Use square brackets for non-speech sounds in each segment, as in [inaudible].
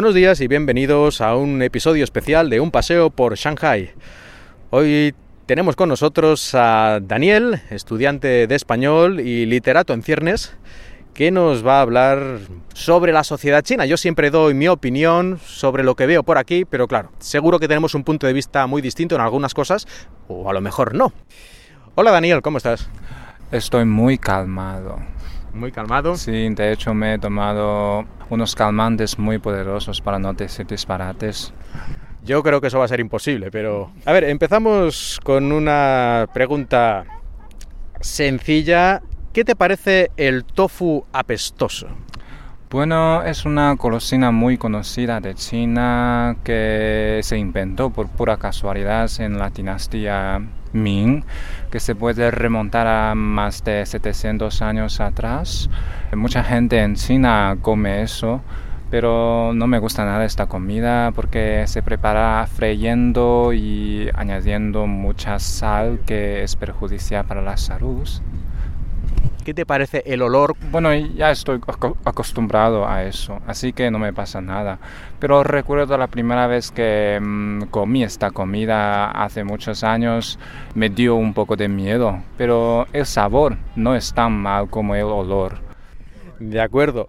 Buenos días y bienvenidos a un episodio especial de Un paseo por Shanghai. Hoy tenemos con nosotros a Daniel, estudiante de español y literato en ciernes, que nos va a hablar sobre la sociedad china. Yo siempre doy mi opinión sobre lo que veo por aquí, pero claro, seguro que tenemos un punto de vista muy distinto en algunas cosas, o a lo mejor no. Hola Daniel, ¿cómo estás? Estoy muy calmado. Muy calmado. Sí, de hecho me he tomado unos calmantes muy poderosos para no decir disparates. Yo creo que eso va a ser imposible, pero... A ver, empezamos con una pregunta sencilla. ¿Qué te parece el tofu apestoso? Bueno, es una golosina muy conocida de China que se inventó por pura casualidad en la dinastía Ming, que se puede remontar a más de 700 años atrás. Mucha gente en China come eso, pero no me gusta nada esta comida porque se prepara freyendo y añadiendo mucha sal que es perjudicial para la salud. ¿Qué te parece el olor? Bueno, ya estoy acostumbrado a eso, así que no me pasa nada. Pero recuerdo la primera vez que mm, comí esta comida hace muchos años, me dio un poco de miedo, pero el sabor no es tan mal como el olor. De acuerdo.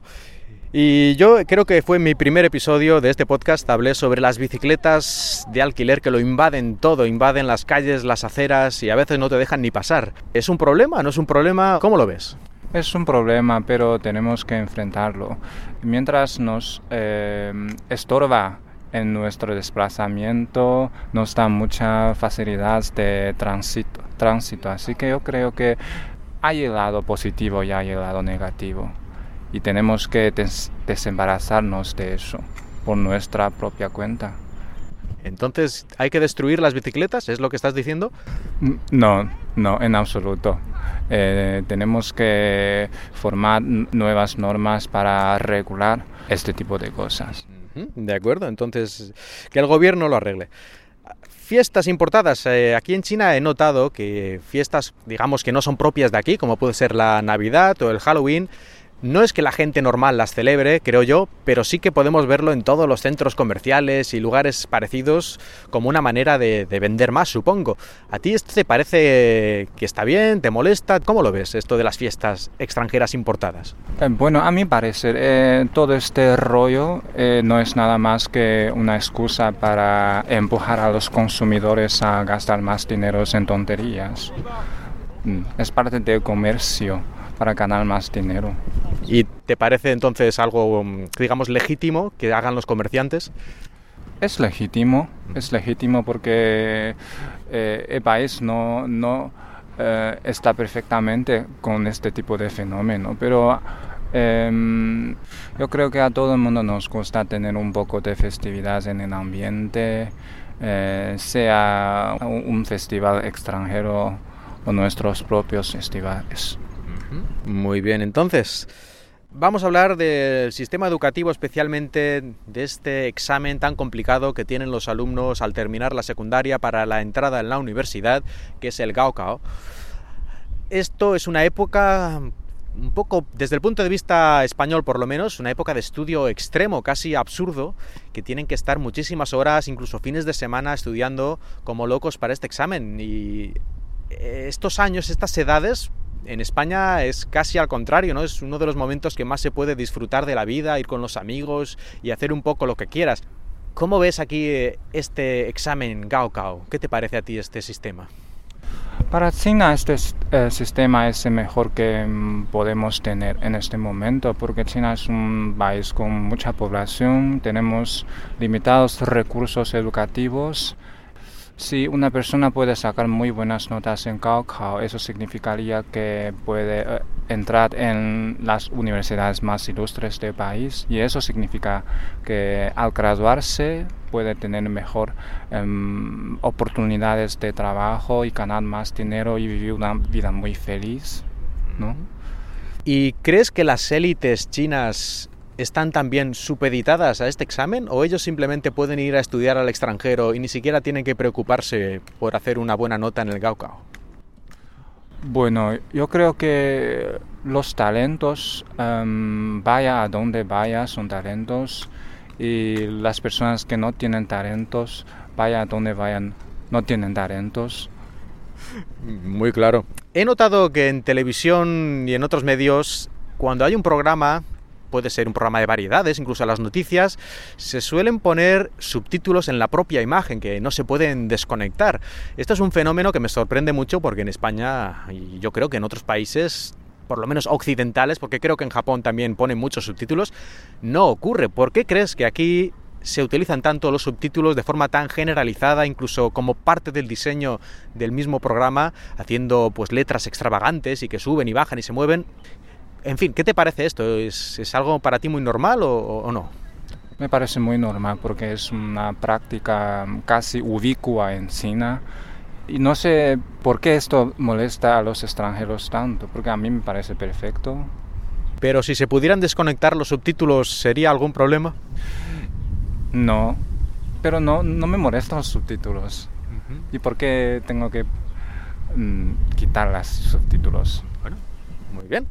Y yo creo que fue mi primer episodio de este podcast, hablé sobre las bicicletas de alquiler que lo invaden todo, invaden las calles, las aceras y a veces no te dejan ni pasar. ¿Es un problema? ¿No es un problema? ¿Cómo lo ves? Es un problema, pero tenemos que enfrentarlo. Mientras nos eh, estorba en nuestro desplazamiento, nos da mucha facilidad de tránsito. Así que yo creo que hay el lado positivo y hay el lado negativo y tenemos que desembarazarnos de eso por nuestra propia cuenta. Entonces, ¿hay que destruir las bicicletas? ¿Es lo que estás diciendo? No, no, en absoluto. Eh, tenemos que formar nuevas normas para regular este tipo de cosas. De acuerdo, entonces que el gobierno lo arregle. Fiestas importadas. Eh, aquí en China he notado que fiestas, digamos que no son propias de aquí, como puede ser la Navidad o el Halloween, no es que la gente normal las celebre, creo yo, pero sí que podemos verlo en todos los centros comerciales y lugares parecidos como una manera de, vender más, supongo. ¿A ti esto te parece que está bien? ¿Te molesta? ¿Cómo lo ves esto de las fiestas extranjeras importadas? Eh, bueno, a mi parecer, eh, todo este rollo eh, no es nada más que una excusa para empujar a los consumidores a gastar más dinero en tonterías. Mm, es parte del comercio para ganar más dinero. ¿Y te parece entonces algo, digamos, legítimo que hagan los comerciantes? Es legítimo, es legítimo porque eh, el país no, no eh, está perfectamente con este tipo de fenómeno, pero em, yo creo que a todo el mundo nos gusta tener un poco de festividad en el ambiente, eh, sea un festival extranjero o nuestros propios festivales. Muy bien, entonces vamos a hablar del sistema educativo, especialmente de este examen tan complicado que tienen los alumnos al terminar la secundaria para la entrada en la universidad, que es el Gaokao. Esto es una época un poco, desde el punto de vista español por lo menos, una época de estudio extremo, casi absurdo, que tienen que estar muchísimas horas, incluso fines de semana, estudiando como locos para este examen. Y estos años, estas edades, en España es casi al contrario, ¿no? Es uno de los momentos que más se puede disfrutar de la vida, ir con los amigos y hacer un poco lo que quieras. ¿Cómo ves aquí eh, este examen Gaokao? ¿Qué te parece a ti este sistema? Para China este eh, sistema es el mejor que mm, podemos tener en este momento porque China es un país con mucha población, tenemos limitados recursos educativos si una persona puede sacar muy buenas notas en Gaokao, eso significaría que puede eh, entrar en las universidades más ilustres del país y eso significa que al graduarse puede tener mejor em, oportunidades de trabajo y ganar más dinero y vivir una vida muy feliz, ¿no? ¿Y crees que las élites chinas están también supeditadas a este examen o ellos simplemente pueden ir a estudiar al extranjero y ni siquiera tienen que preocuparse por hacer una buena nota en el Gaokao? Bueno, yo creo que los talentos, em, vaya a donde vaya, son talentos y las personas que no tienen talentos, vaya a donde vayan, no tienen talentos. Muy claro. He notado que en televisión y en otros medios, cuando hay un programa puede ser un programa de variedades, incluso a las noticias, se suelen poner subtítulos en la propia imagen que no se pueden desconectar. Esto es un fenómeno que me sorprende mucho porque en España y yo creo que en otros países por lo menos occidentales, porque creo que en Japón también ponen muchos subtítulos, no ocurre. ¿Por qué crees que aquí se utilizan tanto los subtítulos de forma tan generalizada, incluso como parte del diseño del mismo programa, haciendo pues letras extravagantes y que suben y bajan y se mueven? En fin, ¿qué te parece esto? ¿Es, algo para ti muy normal o, no? Me parece muy normal porque es una práctica casi ubicua en China. Y no sé por qué esto molesta a los extranjeros tanto, porque a mí me parece perfecto. Pero si se pudieran desconectar los subtítulos, ¿sería algún problema? No, pero no, no me molestan los subtítulos. ¿Y por qué tengo que mm, quitar los subtítulos? Muy bien.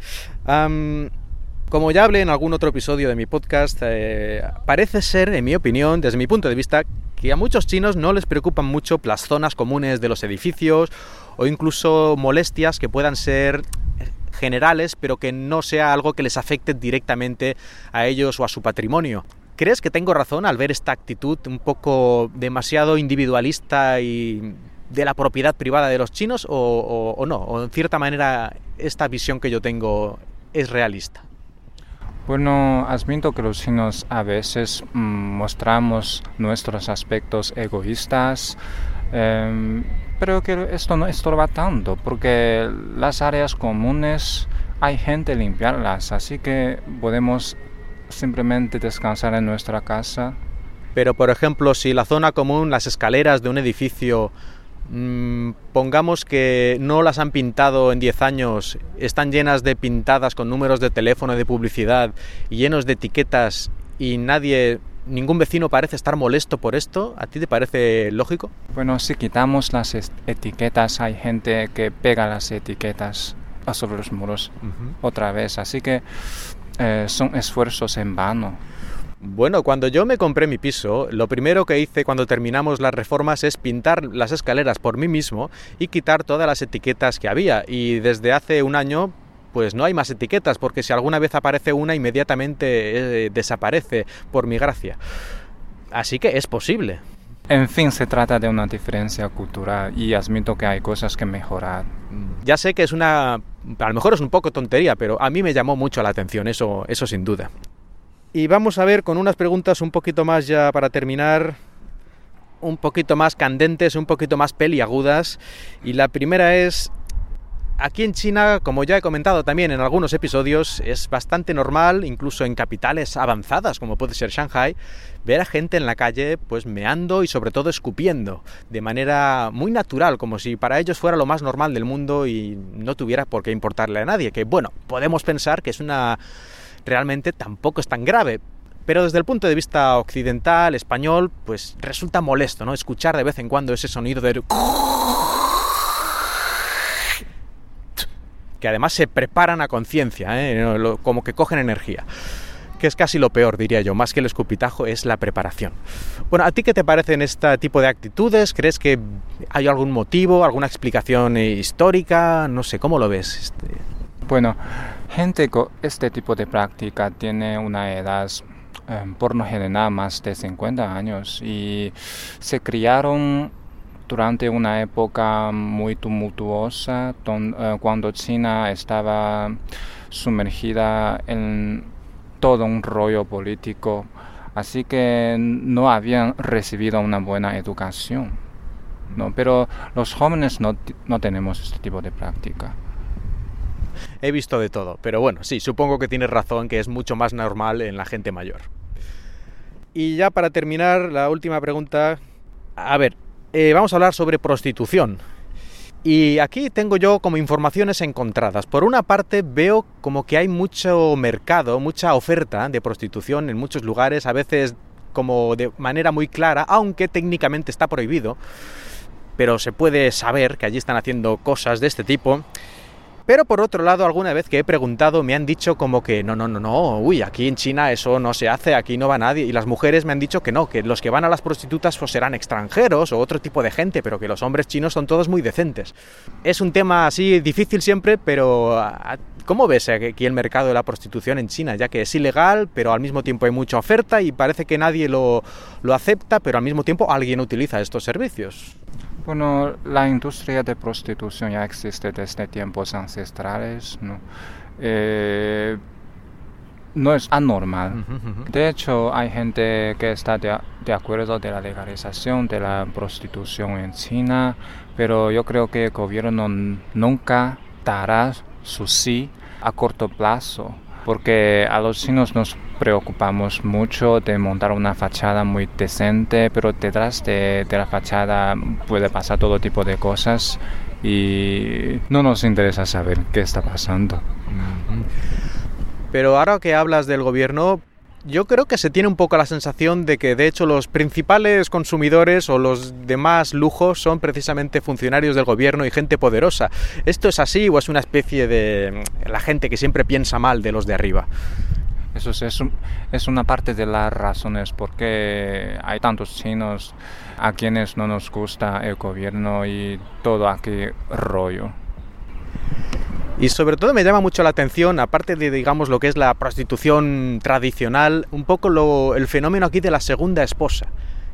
como ya hablé en algún otro episodio de mi podcast, eh, parece ser, en mi opinión, desde mi punto de vista, que a muchos chinos no les preocupan mucho las zonas comunes de los edificios o incluso molestias que puedan ser generales, pero que no sea algo que les afecte directamente a ellos o a su patrimonio. ¿Crees que tengo razón al ver esta actitud un poco demasiado individualista y de la propiedad privada de los chinos o, no? ¿O en cierta manera esta visión que yo tengo es realista? Bueno, admito que los chinos a veces mm, mostramos nuestros aspectos egoístas, em, pero que esto no estorba tanto, porque las áreas comunes hay gente limpiarlas, así que podemos simplemente descansar en nuestra casa. Pero, por ejemplo, si la zona común, las escaleras de un edificio, pongamos que no las han pintado en 10 años, están llenas de pintadas con números de teléfono de publicidad y llenos de etiquetas y nadie, ningún vecino parece estar molesto por esto, ¿a ti te parece lógico? Bueno, si quitamos las etiquetas, hay gente que pega las etiquetas sobre los muros otra vez, así que eh, son esfuerzos en vano. Bueno, cuando yo me compré mi piso, lo primero que hice cuando terminamos las reformas es pintar las escaleras por mí mismo y quitar todas las etiquetas que había. Y desde hace un año pues no hay más etiquetas, porque si alguna vez aparece una, inmediatamente eh, desaparece, por mi gracia. Así que es posible. En fin, se trata de una diferencia cultural y admito que hay cosas que mejorar. Ya sé que es una... A lo mejor es un poco tontería, pero a mí me llamó mucho la atención, eso, eso sin duda. Y vamos a ver con unas preguntas un poquito más ya para terminar, un poquito más candentes, un poquito más peliagudas. Y la primera es, aquí en China, como ya he comentado también en algunos episodios, es bastante normal, incluso en capitales avanzadas como puede ser Shanghai, ver a gente en la calle pues meando y sobre todo escupiendo, de manera muy natural, como si para ellos fuera lo más normal del mundo y no tuviera por qué importarle a nadie. Que bueno, podemos pensar que es una realmente tampoco es tan grave. Pero desde el punto de vista occidental, español, pues resulta molesto, ¿no? Escuchar de vez en cuando ese sonido de... que además se preparan a conciencia, ¿eh? como que cogen energía que es casi lo peor, diría yo, más que el escupitajo, es la preparación. Bueno, ¿a ti qué te parecen este tipo de actitudes? ¿Crees que hay algún motivo, alguna explicación histórica? No sé, ¿cómo lo ves? Este... Bueno, gente con este tipo de práctica tiene una edad em, por lo general más de 50 años y se criaron durante una época muy tumultuosa eh, cuando China estaba sumergida en todo un rollo político, así que no habían recibido una buena educación. Pero los jóvenes no, no tenemos este tipo de práctica he visto de todo. Pero bueno, sí, supongo que tienes razón que es mucho más normal en la gente mayor. Y ya para terminar, la última pregunta. A ver, eh, vamos a hablar sobre prostitución. Y aquí tengo yo como informaciones encontradas. Por una parte veo como que hay mucho mercado, mucha oferta de prostitución en muchos lugares, a veces como de manera muy clara, aunque técnicamente está prohibido, pero se puede saber que allí están haciendo cosas de este tipo. Pero por otro lado, alguna vez que he preguntado me han dicho como que no, no, no, no, uy, aquí en China eso no se hace, aquí no va nadie. Y las mujeres me han dicho que no, que los que van a las prostitutas pues serán extranjeros o otro tipo de gente, pero que los hombres chinos son todos muy decentes. Es un tema así difícil siempre, pero ah, ¿cómo ves aquí el mercado de la prostitución en China? Ya que es ilegal, pero al mismo tiempo hay mucha oferta y parece que nadie lo, lo acepta, pero al mismo tiempo alguien utiliza estos servicios. Bueno, la industria de prostitución ya existe desde tiempos ancestrales, ¿no? Eh, no es anormal. De hecho, hay gente que está de, de, acuerdo de la legalización de la prostitución en China, pero yo creo que el gobierno nunca dará su sí a corto plazo porque a los chinos nos preocupamos mucho de montar una fachada muy decente, pero detrás de, la fachada puede pasar todo tipo de cosas y no nos interesa saber qué está pasando. Pero ahora que hablas del gobierno, yo creo que se tiene un poco la sensación de que de hecho los principales consumidores o los demás lujos son precisamente funcionarios del gobierno y gente poderosa. ¿Esto es así o es una especie de la gente que siempre piensa mal de los de arriba? Eso es, es una parte de las razones por qué hay tantos chinos a quienes no nos gusta el gobierno y todo aquí rollo. Y sobre todo me llama mucho la atención, aparte de, digamos, lo que es la prostitución tradicional, un poco el fenómeno aquí de la segunda esposa.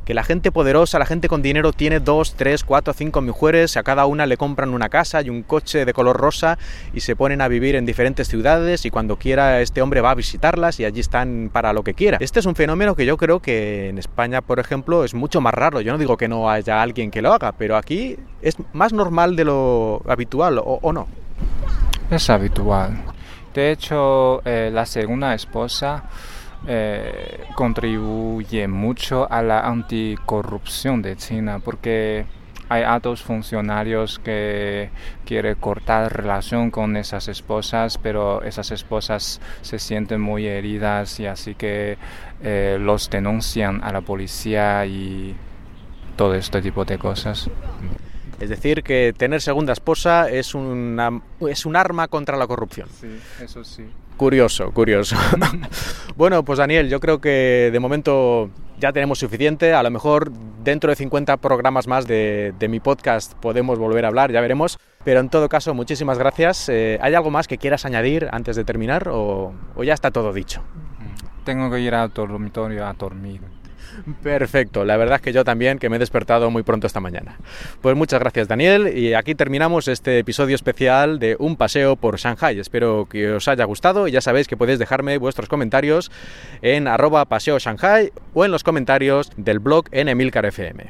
Que la gente poderosa, la gente con dinero tiene dos, tres, cuatro, cinco mujeres, a cada una le compran una casa y un coche de color rosa y se ponen a vivir en diferentes ciudades y cuando quiera este hombre va a visitarlas y allí están para lo que quiera. Este es un fenómeno que yo creo que en España, por ejemplo, es mucho más raro. Yo no digo que no haya alguien que lo haga, pero aquí es más normal de lo habitual, o no? Es habitual. De hecho, eh, la segunda esposa eh, contribuye mucho a la anticorrupción de China porque hay altos funcionarios que quieren cortar relación con esas esposas, pero esas esposas se sienten muy heridas y así que eh, los denuncian a la policía y todo este tipo de cosas. Es decir, que tener segunda esposa es, una, es un arma contra la corrupción. Sí, eso sí. Curioso, curioso. [laughs] bueno, pues Daniel, yo creo que de momento ya tenemos suficiente. A lo mejor dentro de 50 programas más de, mi podcast podemos volver a hablar, ya veremos. Pero en todo caso, muchísimas gracias. Eh, ¿Hay algo más que quieras añadir antes de terminar o, o ya está todo dicho? Tengo que ir al dormitorio a dormir. Perfecto, la verdad es que yo también, que me he despertado muy pronto esta mañana. Pues muchas gracias Daniel y aquí terminamos este episodio especial de Un paseo por Shanghai. Espero que os haya gustado y ya sabéis que podéis dejarme vuestros comentarios en arroba paseo Shanghai o en los comentarios del blog en Emilcar FM.